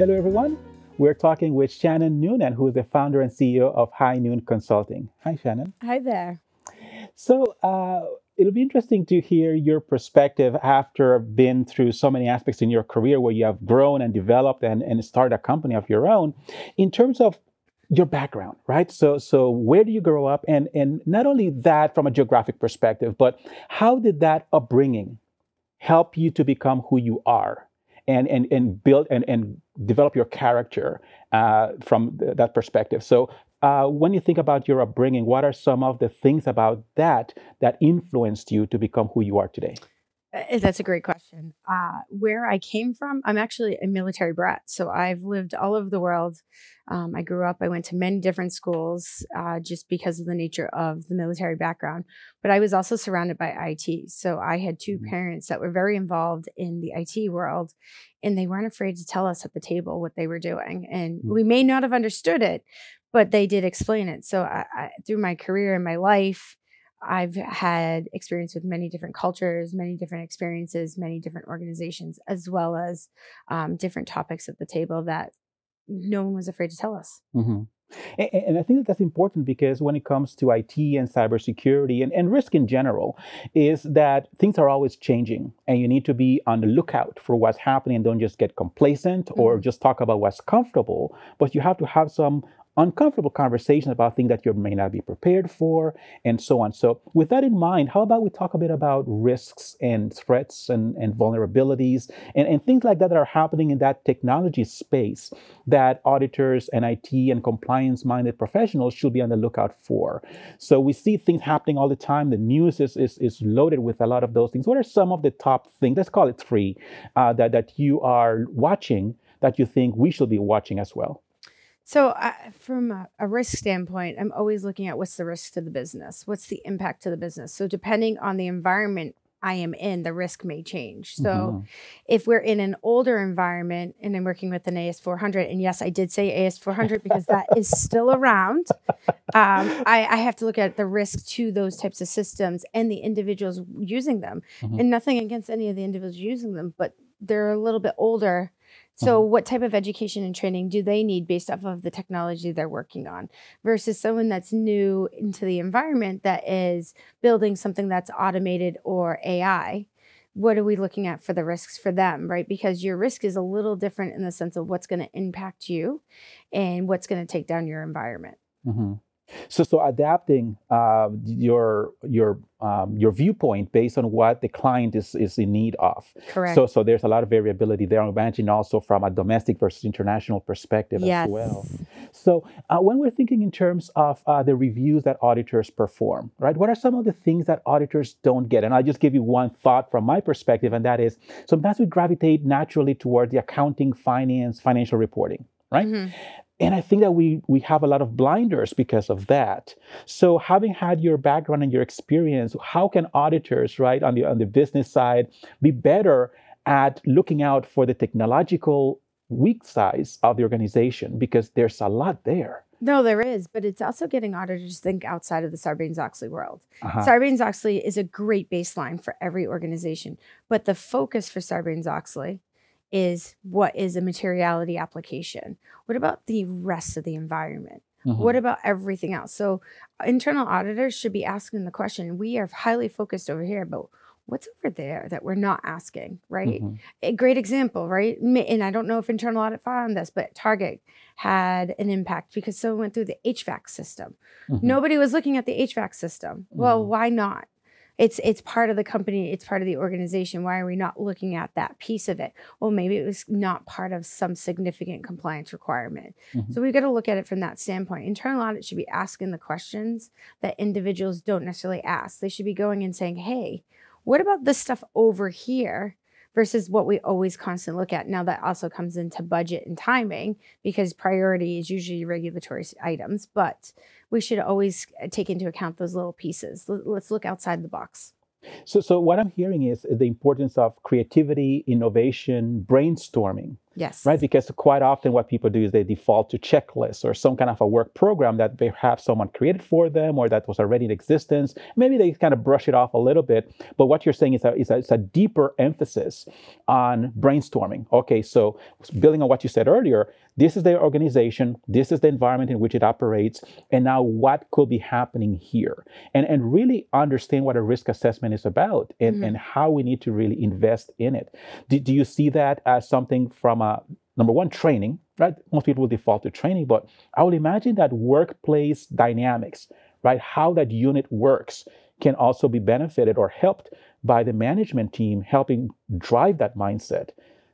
Hello, everyone. We're talking with Shannon Noonan, who is the founder and CEO of HiNoon Consulting. Hi, Shannon. Hi there. So, uh, it'll be interesting to hear your perspective after been through so many aspects in your career where you have grown and developed and, and started a company of your own in terms of your background right so so where do you grow up and and not only that from a geographic perspective but how did that upbringing help you to become who you are and and and build and and develop your character uh, from th- that perspective so uh, when you think about your upbringing, what are some of the things about that that influenced you to become who you are today? Uh, That's a great question. Uh, where I came from, I'm actually a military brat. So I've lived all over the world. Um, I grew up, I went to many different schools uh, just because of the nature of the military background. But I was also surrounded by IT. So I had 2 Mhm. parents that were very involved in the IT world, and they weren't afraid to tell us at the table what they were doing. And Mm. we may not have understood it, but they did explain it. So I, I, through my career and my life, I've had experience with many different cultures, many different experiences, many different organizations, as well as um, different topics at the table that no one was afraid to tell us. hmm And, and I think that that's important because when it comes to IT and cybersecurity and, and risk in general, is that things are always changing and you need to be on the lookout for what's happening and don't just get complacent or Mhm. just talk about what's comfortable, but you have to have some uncomfortable conversations about things that you may not be prepared for and so on. So with that in mind, how about we talk a bit about risks and threats and, and vulnerabilities and, and things like that that are happening in that technology space that auditors and IT and compliance minded professionals should be on the lookout for. So we see things happening all the time. The news is, is, is loaded with a lot of those things. What are some of the top things, let's call it three, uh, that, that you are watching that you think we should be watching as well? So, uh, from a, a risk standpoint, I'm always looking at what's the risk to the business, what's the impact to the business. So, depending on the environment I am in, the risk may change. So, Mhm. if we're in an older environment and I'm working with an AS400, and yes, I did say AS400 because that is still around, um, I, I have to look at the risk to those types of systems and the individuals using them. Mhm. And nothing against any of the individuals using them, but they're a little bit older. So, what type of education and training do they need based off of the technology they're working on versus someone that's new into the environment that is building something that's automated or AI? What are we looking at for the risks for them, right? Because your risk is a little different in the sense of what's going to impact you and what's going to take down your environment. Mhm. So, so adapting uh, your your um, your viewpoint based on what the client is is in need of. Correct. So, so there's a lot of variability there. I'm imagining also from a domestic versus international perspective yes. as well. So, uh, when we're thinking in terms of uh, the reviews that auditors perform, right? What are some of the things that auditors don't get? And I'll just give you one thought from my perspective, and that is sometimes we gravitate naturally toward the accounting, finance, financial reporting, right? Mhm. And I think that we we have a lot of blinders because of that. So, having had your background and your experience, how can auditors, right, on the on the business side, be better at looking out for the technological weak sides of the organization because there's a lot there. No, there is, but it's also getting auditors to think outside of the Sarbanes Oxley world. Uh-huh. Sarbanes Oxley is a great baseline for every organization, but the focus for Sarbanes Oxley is what is a materiality application? What about the rest of the environment? Mhm. What about everything else? So, internal auditors should be asking the question we are highly focused over here, but what's over there that we're not asking, right? Mhm. a great example, right? And I don't know if internal audit found this, but Target had an impact because someone went through the HVAC system. Mhm. Nobody was looking at the HVAC system. Well, Mhm. why not? It's it's part of the company, it's part of the organization. Why are we not looking at that piece of it? Well, maybe it was not part of some significant compliance requirement. Mhm. So we've got to look at it from that standpoint. Internal audit should be asking the questions that individuals don't necessarily ask. They should be going and saying, "Hey, what about this stuff over here versus what we always constantly look at. Now that also comes into budget and timing because priority is usually regulatory items, but we should always uh, take into account those little pieces. Let's look outside the box. So, so what I'm hearing is the importance of creativity, innovation, brainstorming, Yes. right? Because quite often what people do is they default to checklists or some kind of a work program that they have someone created for them or that was already in existence. Maybe they kind of brush it off a little bit. But what you're saying is that it's a, it's a deeper emphasis on brainstorming. Okay, so building on what you said earlier, this is their organization, this is the environment in which it operates, and now what could be happening here? And, and really understand what a risk assessment is about and, Mhm. and how we need to really invest in it. Do, do you see that as something from a number one, training, right? Most people will default to training, but I would imagine that workplace dynamics, right? How that unit works can also be benefited or helped by the management team helping drive that mindset.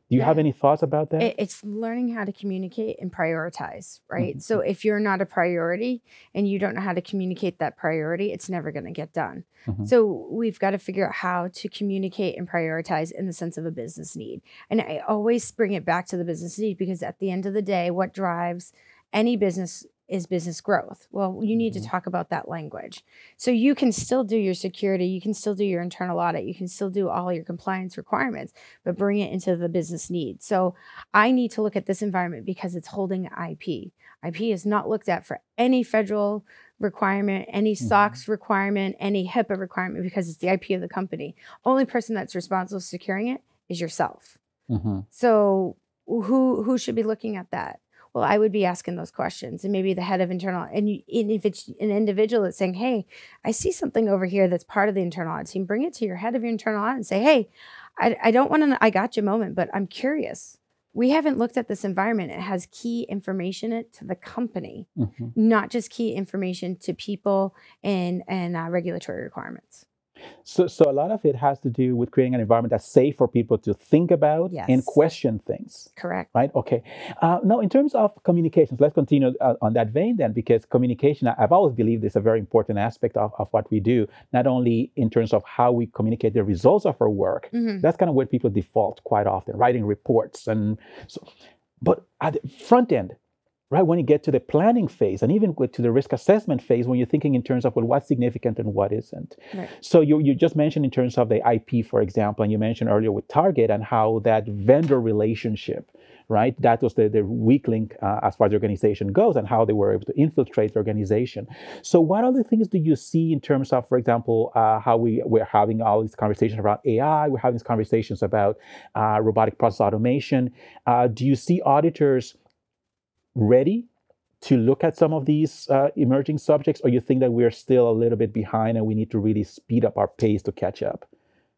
Do you have any thoughts about that? It's learning how to communicate and prioritize, right? Mhm. So if you're not a priority and you don't know how to communicate that priority, it's never going to get done. Mhm. So we've got to figure out how to communicate and prioritize in the sense of a business need. And I always bring it back to the business need because at the end of the day, what drives any business is business growth. Well, you need Mhm. to talk about that language. So you can still do your security, you can still do your internal audit, you can still do all your compliance requirements, but bring it into the business need. So I need to look at this environment because it's holding IP. IP is not looked at for any federal requirement, any Mhm. SOX requirement, any HIPAA requirement because it's the IP of the company. Only person that's responsible for securing it is yourself. Mhm. So who who should be looking at that? Well, I would be asking those questions, and maybe the head of internal. And, you, and if it's an individual that's saying, "Hey, I see something over here that's part of the internal audit team," bring it to your head of your internal audit and say, "Hey, I, I don't want to. I got you moment, but I'm curious. We haven't looked at this environment. It has key information it to the company, Mhm. not just key information to people and and uh, regulatory requirements." So, so a lot of it has to do with creating an environment that's safe for people to think about and question things. Correct. right? Okay. Uh, now, in terms of communications, let's continue uh, on that vein then, because communication, I've always believed is a very important aspect of, of what we do, not only in terms of how we communicate the results of our work. Mhm. That's kind of where people default quite often, writing reports and so. But at the front end, right when you get to the planning phase and even to the risk assessment phase, when you're thinking in terms of well, what's significant and what isn't. Right. So you you just mentioned in terms of the IP, for example, and you mentioned earlier with Target and how that vendor relationship, right? That was the, the weak link uh, as far as the organization goes, and how they were able to infiltrate the organization. So, what other things do you see in terms of, for example, uh, how we we're having all these conversations around AI? We're having these conversations about uh, robotic process automation. Uh, do you see auditors ready? To look at some of these uh, emerging subjects, or you think that we're still a little bit behind and we need to really speed up our pace to catch up?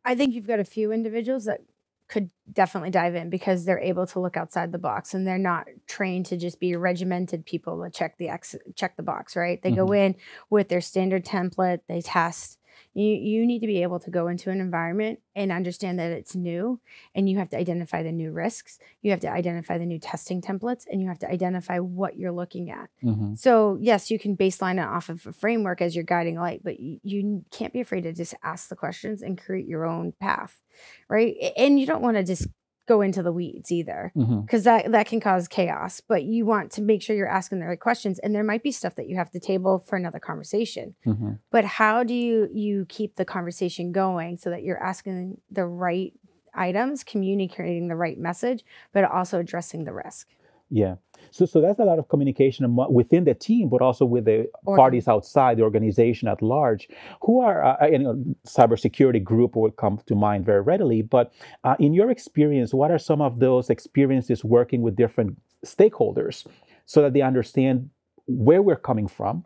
I think you've got a few individuals that could definitely dive in because they're able to look outside the box and they're not trained to just be regimented people that check the ex- check the box, right? They go in with their standard template, they test. You you need to be able to go into an environment and understand that it's new and you have to identify the new risks, you have to identify the new testing templates and you have to identify what you're looking at. Mm-hmm. So yes, you can baseline it off of a framework as your guiding light, but you, you can't be afraid to just ask the questions and create your own path, right? And you don't want to just go into the weeds either, Mm-hmm. because that that can cause chaos. But you want to make sure you're asking the right questions, and there might be stuff that you have to table for another conversation. Mm-hmm. But how do you you keep the conversation going so that you're asking the right items, communicating the right message, but also addressing the risk? Yeah. So, so that's a lot of communication within the team, but also with the Organ- parties outside the organization at large, who are, uh, you know, cybersecurity group would come to mind very readily. But uh, in your experience, what are some of those experiences working with different stakeholders so that they understand where we're coming from?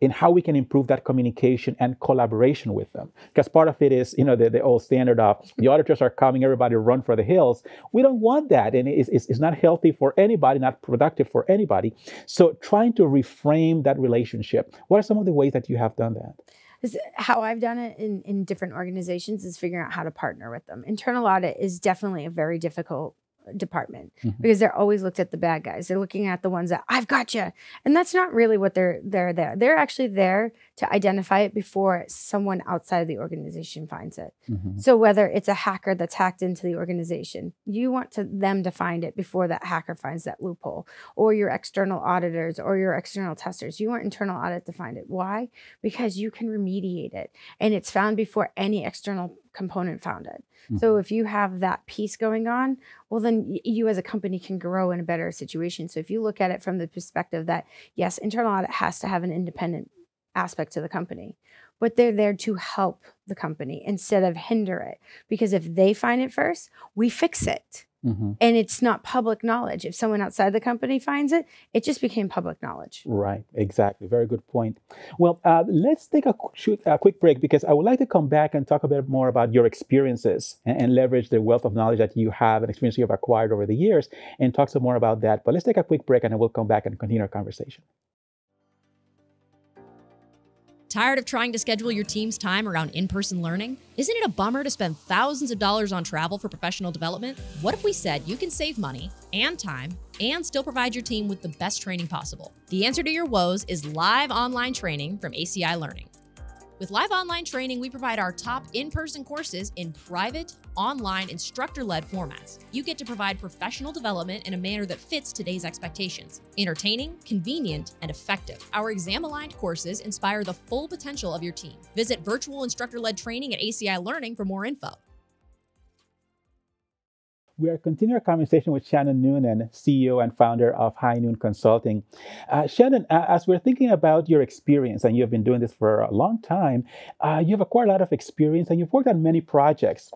And how we can improve that communication and collaboration with them. Because part of it is, you know, the, the old standard of the auditors are coming, everybody run for the hills. We don't want that. And it's, it's, it's not healthy for anybody, not productive for anybody. So trying to reframe that relationship. What are some of the ways that you have done that? how I've done it in, in different organizations is figuring out how to partner with them. Internal audit is definitely a very difficult department Mhm. because they're always looked at the bad guys. They're looking at the ones that I've got you, and that's not really what they're they're there. They're actually there to identify it before someone outside the organization finds it. Mhm. So whether it's a hacker that's hacked into the organization, you want to them to find it before that hacker finds that loophole, or your external auditors or your external testers. You want internal audit to find it. Why? Because you can remediate it, and it's found before any external component founded. Mhm. So if you have that piece going on, well, then you as a company can grow in a better situation. So if you look at it from the perspective that, yes, internal audit has to have an independent aspect to the company, but they're there to help the company instead of hinder it. Because if they find it first, we fix it. Mhm. And it's not public knowledge. If someone outside the company finds it, it just became public knowledge. Right, exactly. Very good point. Well, uh, let's take a, shoot, a quick break because I would like to come back and talk a bit more about your experiences and, and leverage the wealth of knowledge that you have and experience you have acquired over the years and talk some more about that. But let's take a quick break and then we'll come back and continue our conversation. Tired of trying to schedule your team's time around in person learning? Isn't it a bummer to spend thousands of dollars on travel for professional development? What if we said you can save money and time and still provide your team with the best training possible? The answer to your woes is live online training from ACI Learning. With live online training, we provide our top in person courses in private, online, instructor led formats. You get to provide professional development in a manner that fits today's expectations entertaining, convenient, and effective. Our exam aligned courses inspire the full potential of your team. Visit virtual instructor led training at ACI Learning for more info. We are continuing our conversation with Shannon Noonan, CEO and founder of HiNoon Consulting. Uh, Shannon, uh, as we're thinking about your experience, and you've been doing this for a long time, uh, you've acquired a lot of experience and you've worked on many projects.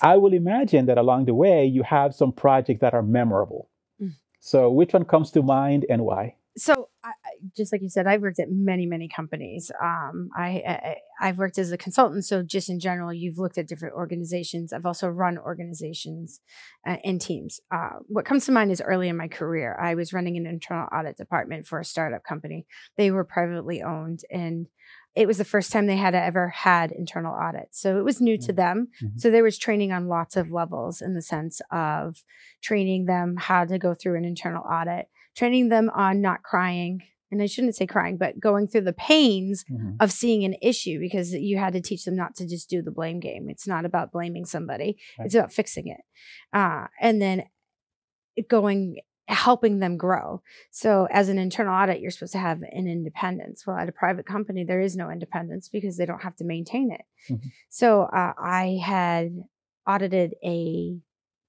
I will imagine that along the way, you have some projects that are memorable. Mm. So, which one comes to mind and why? so I, just like you said, I've worked at many, many companies. Um, I, I I've worked as a consultant, so just in general, you've looked at different organizations. I've also run organizations uh, and teams. Uh, what comes to mind is early in my career, I was running an internal audit department for a startup company. They were privately owned, and it was the first time they had ever had internal audits, so it was new to Mm. them. Mhm. So there was training on lots of levels in the sense of training them how to go through an internal audit training them on not crying and i shouldn't say crying but going through the pains Mhm. of seeing an issue because you had to teach them not to just do the blame game it's not about blaming somebody it's about fixing it uh, and then going helping them grow. So as an internal audit you're supposed to have an independence. Well at a private company there is no independence because they don't have to maintain it. Mhm. so uh, i had audited a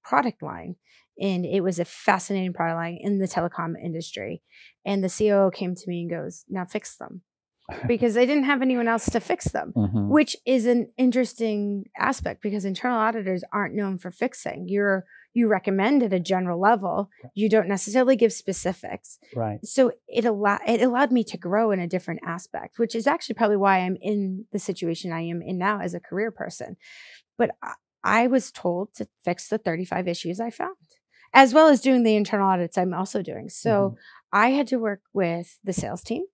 product line and it was a fascinating product line in the telecom industry. And the coo came to me and goes now fix them. Because they didn't have anyone else to fix them Mhm. which is an interesting aspect because internal auditors aren't known for fixing. You're you recommend at a general level you don't necessarily give specifics. Right. so it allowed it allowed me to grow in a different aspect which is actually probably why i'm in the situation i am in now as a career person. But i, I was told to fix the 35 issues i found as well as doing the internal audits i'm also doing. So mm-hmm. i had to work with the sales team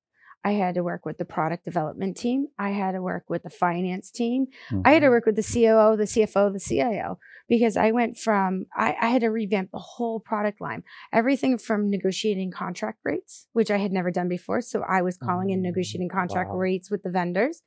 I had to work with the product development team. I had to work with the finance team. I had to Mhm. work with the COO, the CFO, the CIO, because I went from, I, I had to revamp the whole product line, everything from negotiating contract rates, which I had never done before. So I was calling and Mm, negotiating contract wow. rates with the vendors.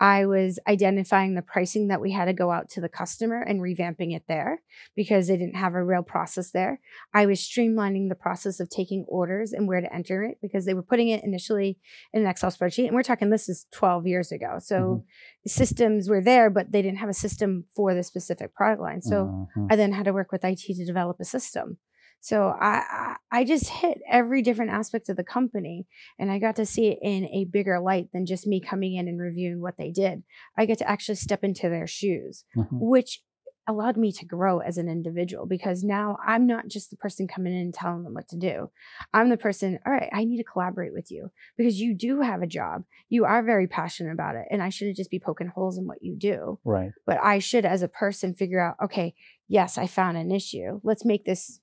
I was identifying the pricing that we had to go out to the customer and revamping it there because they didn't have a real process there. I was streamlining the process of taking orders and where to enter it because they were putting it initially in an Excel spreadsheet. And we're talking this is 12 years ago. So systems were there, but they didn't have a system for the specific product line. So Mhm. I then had to work with IT to develop a system. So I, I just hit every different aspect of the company and I got to see it in a bigger light than just me coming in and reviewing what they did. I get to actually step into their shoes, Mhm. which allowed me to grow as an individual because now I'm not just the person coming in and telling them what to do. I'm the person, all right, I need to collaborate with you because you do have a job. You are very passionate about it. And I shouldn't just be poking holes in what you do Right. but I should, as a person, figure out okay, yes, I found an issue. Let's make this,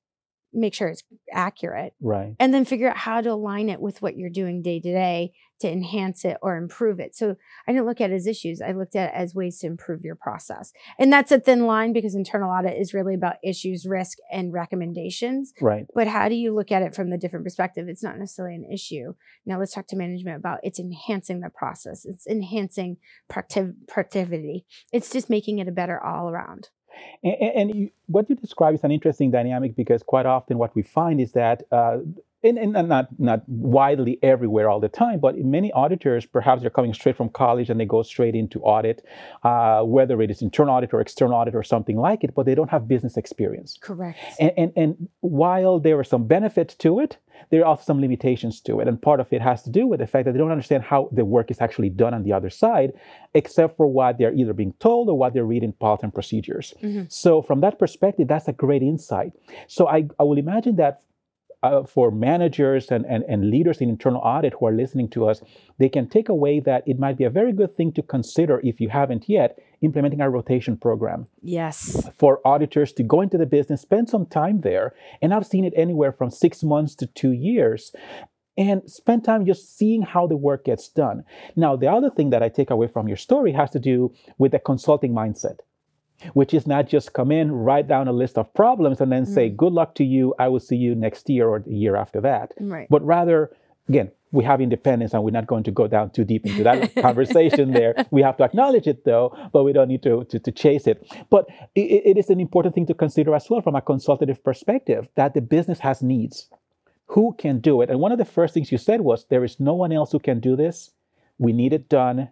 make sure it's accurate, Right. and then figure out how to align it with what you're doing day to day to enhance it or improve it. So I didn't look at it as issues, I looked at it as ways to improve your process. And that's a thin line because internal audit is really about issues, risk, and recommendations. Right. But how do you look at it from the different perspective? It's not necessarily an issue. Now let's talk to management about it's enhancing the process. It's enhancing productivity. It's just making it a better all around. And, and you, what you describe is an interesting dynamic because quite often what we find is that uh, and, and not not widely everywhere all the time, but many auditors perhaps they're coming straight from college and they go straight into audit, uh, whether it is internal audit or external audit or something like it, but they don't have business experience. Correct. And and, and while there are some benefits to it, there are also some limitations to it, and part of it has to do with the fact that they don't understand how the work is actually done on the other side, except for what they're either being told or what they're reading policy and procedures. Mhm. So from that perspective, that's a great insight. So I, I will imagine that uh, for managers and, and, and leaders in internal audit who are listening to us, they can take away that it might be a very good thing to consider if you haven't yet implementing a rotation program Yes. for auditors to go into the business, spend some time there. And I've seen it anywhere from six months to two years. And spend time just seeing how the work gets done. Now, the other thing that I take away from your story has to do with the consulting mindset which is not just come in, write down a list of problems, and then say, mm. good luck to you. I will see you next year or the year after that. Right. But rather, again, we have independence and we're not going to go down too deep into that conversation there. We have to acknowledge it though, but we don't need to, to, to chase it. But it, it is an important thing to consider as well from a consultative perspective that the business has needs. Who can do it? And one of the first things you said was, there is no one else who can do this. We need it done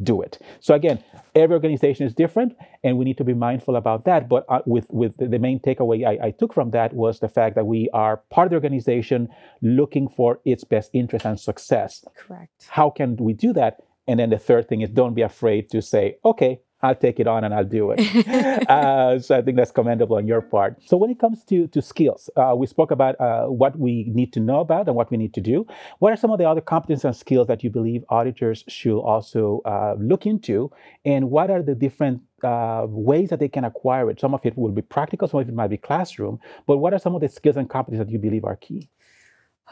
do it. So again, every organization is different, and we need to be mindful about that. But uh, with with the main takeaway I, I, took from that was the fact that we are part of the organization looking for its best interest and success. Correct. How can we do that? And then the third thing is don't be afraid to say, okay, I'll take it on and I'll do it. uh, so I think that's commendable on your part. So when it comes to to skills, uh, we spoke about uh, what we need to know about and what we need to do. What are some of the other competencies and skills that you believe auditors should also uh, look into, and what are the different uh, ways that they can acquire it? Some of it will be practical, some of it might be classroom. But what are some of the skills and competencies that you believe are key?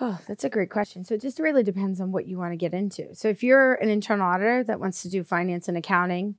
Oh, that's a great question. So it just really depends on what you want to get into. So if you're an internal auditor that wants to do finance and accounting,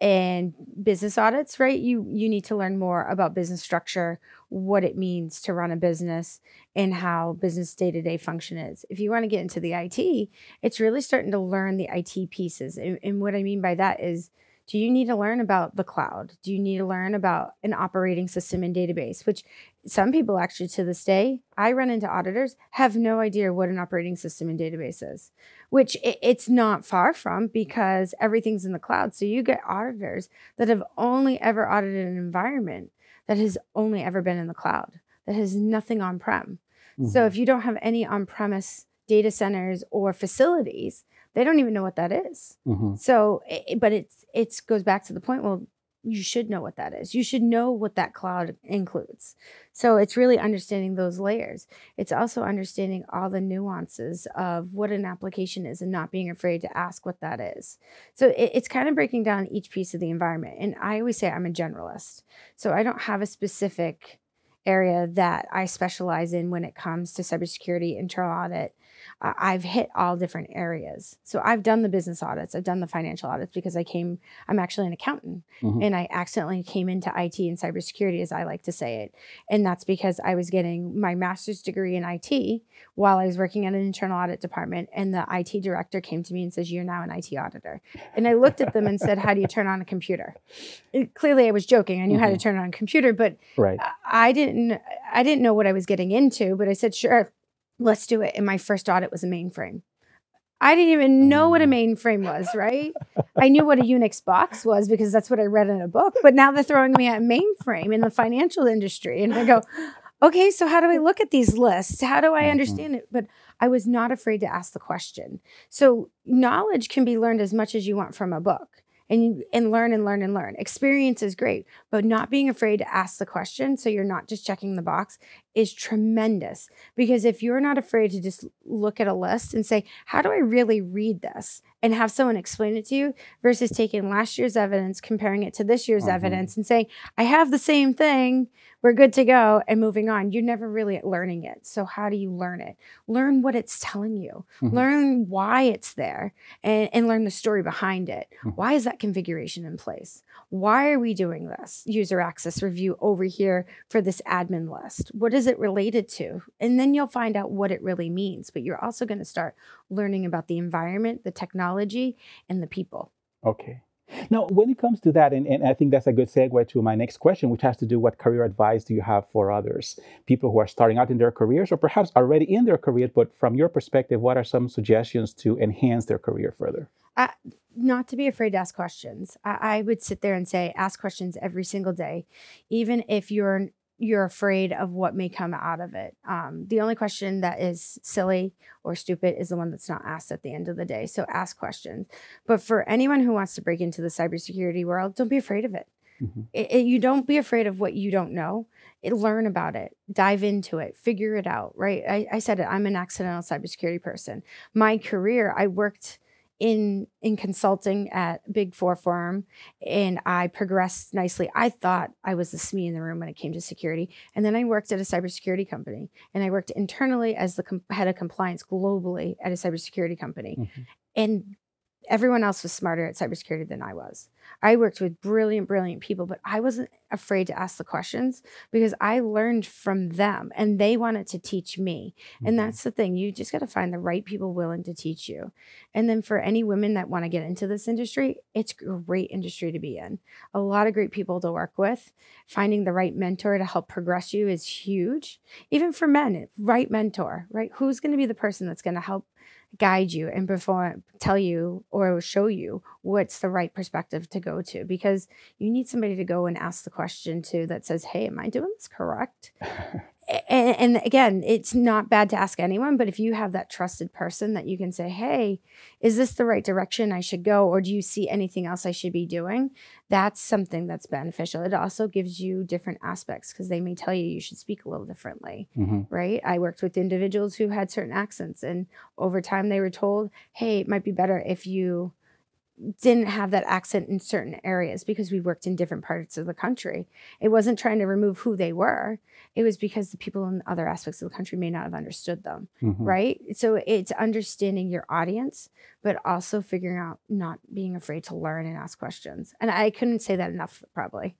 and business audits right? You you need to learn more about business structure what it means to run a business and how business day-to-day function is. If you want to get into the it it's really starting to learn the it pieces and, and what i mean by that is do you need to learn about the cloud? Do you need to learn about an operating system and database which some people actually to this day i run into auditors have no idea what an operating system and database is which it's not far from because everything's in the cloud. So you get auditors that have only ever audited an environment that has only ever been in the cloud that has nothing on prem so mm-hmm. if you don't have any on premise data centers or facilities they don't even know what that is. Mm-hmm. So, but it's it goes back to the point. Well, you should know what that is. You should know what that cloud includes. So it's really understanding those layers. It's also understanding all the nuances of what an application is and not being afraid to ask what that is. So it, it's kind of breaking down each piece of the environment. And I always say I'm a generalist. So I don't have a specific area that I specialize in when it comes to cybersecurity, internal audit, uh, I've hit all different areas. So I've done the business audits, I've done the financial audits because I came, I'm actually an accountant Mhm. and I accidentally came into IT and cybersecurity, as I like to say it. And that's because I was getting my master's degree in IT while I was working at an internal audit department. And the IT director came to me and says, You're now an IT auditor. And I looked at them and said, How do you turn on a computer? It- clearly, I was joking. I knew how to Mhm. turn on a computer, but Right. I didn't I didn't know what I was getting into, but I said, sure, let's do it. And my first audit was a mainframe. I didn't even know what a mainframe was, right? I knew what a Unix box was because that's what I read in a book. But now they're throwing me at mainframe in the financial industry. And I go, okay, so how do I look at these lists? How do I Mhm. understand it? But I was not afraid to ask the question. So knowledge can be learned as much as you want from a book and and learn and learn and learn. Experience is great, but not being afraid to ask the question so you're not just checking the box is tremendous because if you're not afraid to just look at a list and say, "How do I really read this?" and have someone explain it to you versus taking last year's evidence, comparing it to this year's Mhm. evidence and saying, "I have the same thing, we're good to go," and moving on. You're never really learning it. So how do you learn it? Learn what it's telling you. Mhm. Learn why it's there and, and learn the story behind it. Mhm. Why is that configuration in place? Why are we doing this user access review over here for this admin list? What is it related to? And then you'll find out what it really means. But you're also going to start learning about the environment, the technology, and the people. Okay. Now, when it comes to that, and, and I think that's a good segue to my next question, which has to do what career advice do you have for others, people who are starting out in their careers or perhaps already in their career, but from your perspective, what are some suggestions to enhance their career further? Uh, not to be afraid to ask questions. I, I would sit there and say, ask questions every single day, even if you're you're afraid of what may come out of it. Um, the only question that is silly or stupid is the one that's not asked at the end of the day. So ask questions. But for anyone who wants to break into the cybersecurity world, don't be afraid of it. Mm-hmm. It, it, you don't be afraid of what you don't know. It, learn about it, dive into it, figure it out. Right? I, I said it. I'm an accidental cybersecurity person. My career, I worked in in consulting at Big Four firm, and I progressed nicely. I thought I was the SME in the room when it came to security, and then I worked at a cybersecurity company, and I worked internally as the com- head of compliance globally at a cybersecurity company, mm-hmm. and everyone else was smarter at cybersecurity than I was. I worked with brilliant, brilliant people, but I wasn't afraid to ask the questions because I learned from them and they wanted to teach me. Mm-hmm. And that's the thing. You just got to find the right people willing to teach you. And then for any women that want to get into this industry, it's a great industry to be in. A lot of great people to work with. Finding the right mentor to help progress you is huge. Even for men, right mentor, right? Who's going to be the person that's going to help guide you and perform tell you or show you what's the right perspective to go to because you need somebody to go and ask the question to that says hey am i doing this correct and, and, again, it's not bad to ask anyone, but if you have that trusted person that you can say, Hey, is this the right direction I should go? Or do you see anything else I should be doing? That's something that's beneficial. It also gives you different aspects because they may tell you you should speak a little differently, mm-hmm. right? I worked with individuals who had certain accents, and over time they were told, Hey, it might be better if you didn't have that accent in certain areas because we worked in different parts of the country. It wasn't trying to remove who they were. It was because the people in other aspects of the country may not have understood them, mm-hmm. right? So it's understanding your audience, but also figuring out not being afraid to learn and ask questions. And I couldn't say that enough, probably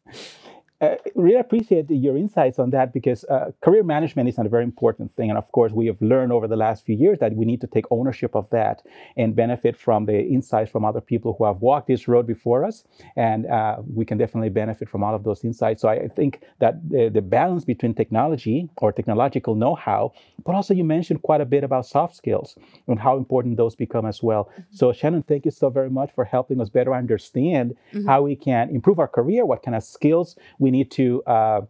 uh, really appreciate your insights on that because uh, career management is a very important thing. And of course, we have learned over the last few years that we need to take ownership of that and benefit from the insights from other people who have walked this road before us. And uh, we can definitely benefit from all of those insights. So I think that the, the balance between technology or technological know how, but also you mentioned quite a bit about soft skills and how important those become as well. Mm-hmm. So, Shannon, thank you so very much for helping us better understand mm-hmm. how we can improve our career, what kind of skills we we need to uh,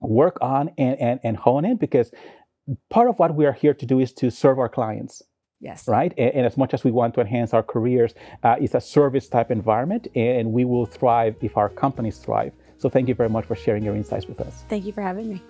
work on and, and, and hone in because part of what we are here to do is to serve our clients. Yes. Right. And, and, as much as we want to enhance our careers, uh, it's a service type environment, and we will thrive if our companies thrive. So thank you very much for sharing your insights with us. Thank you for having me.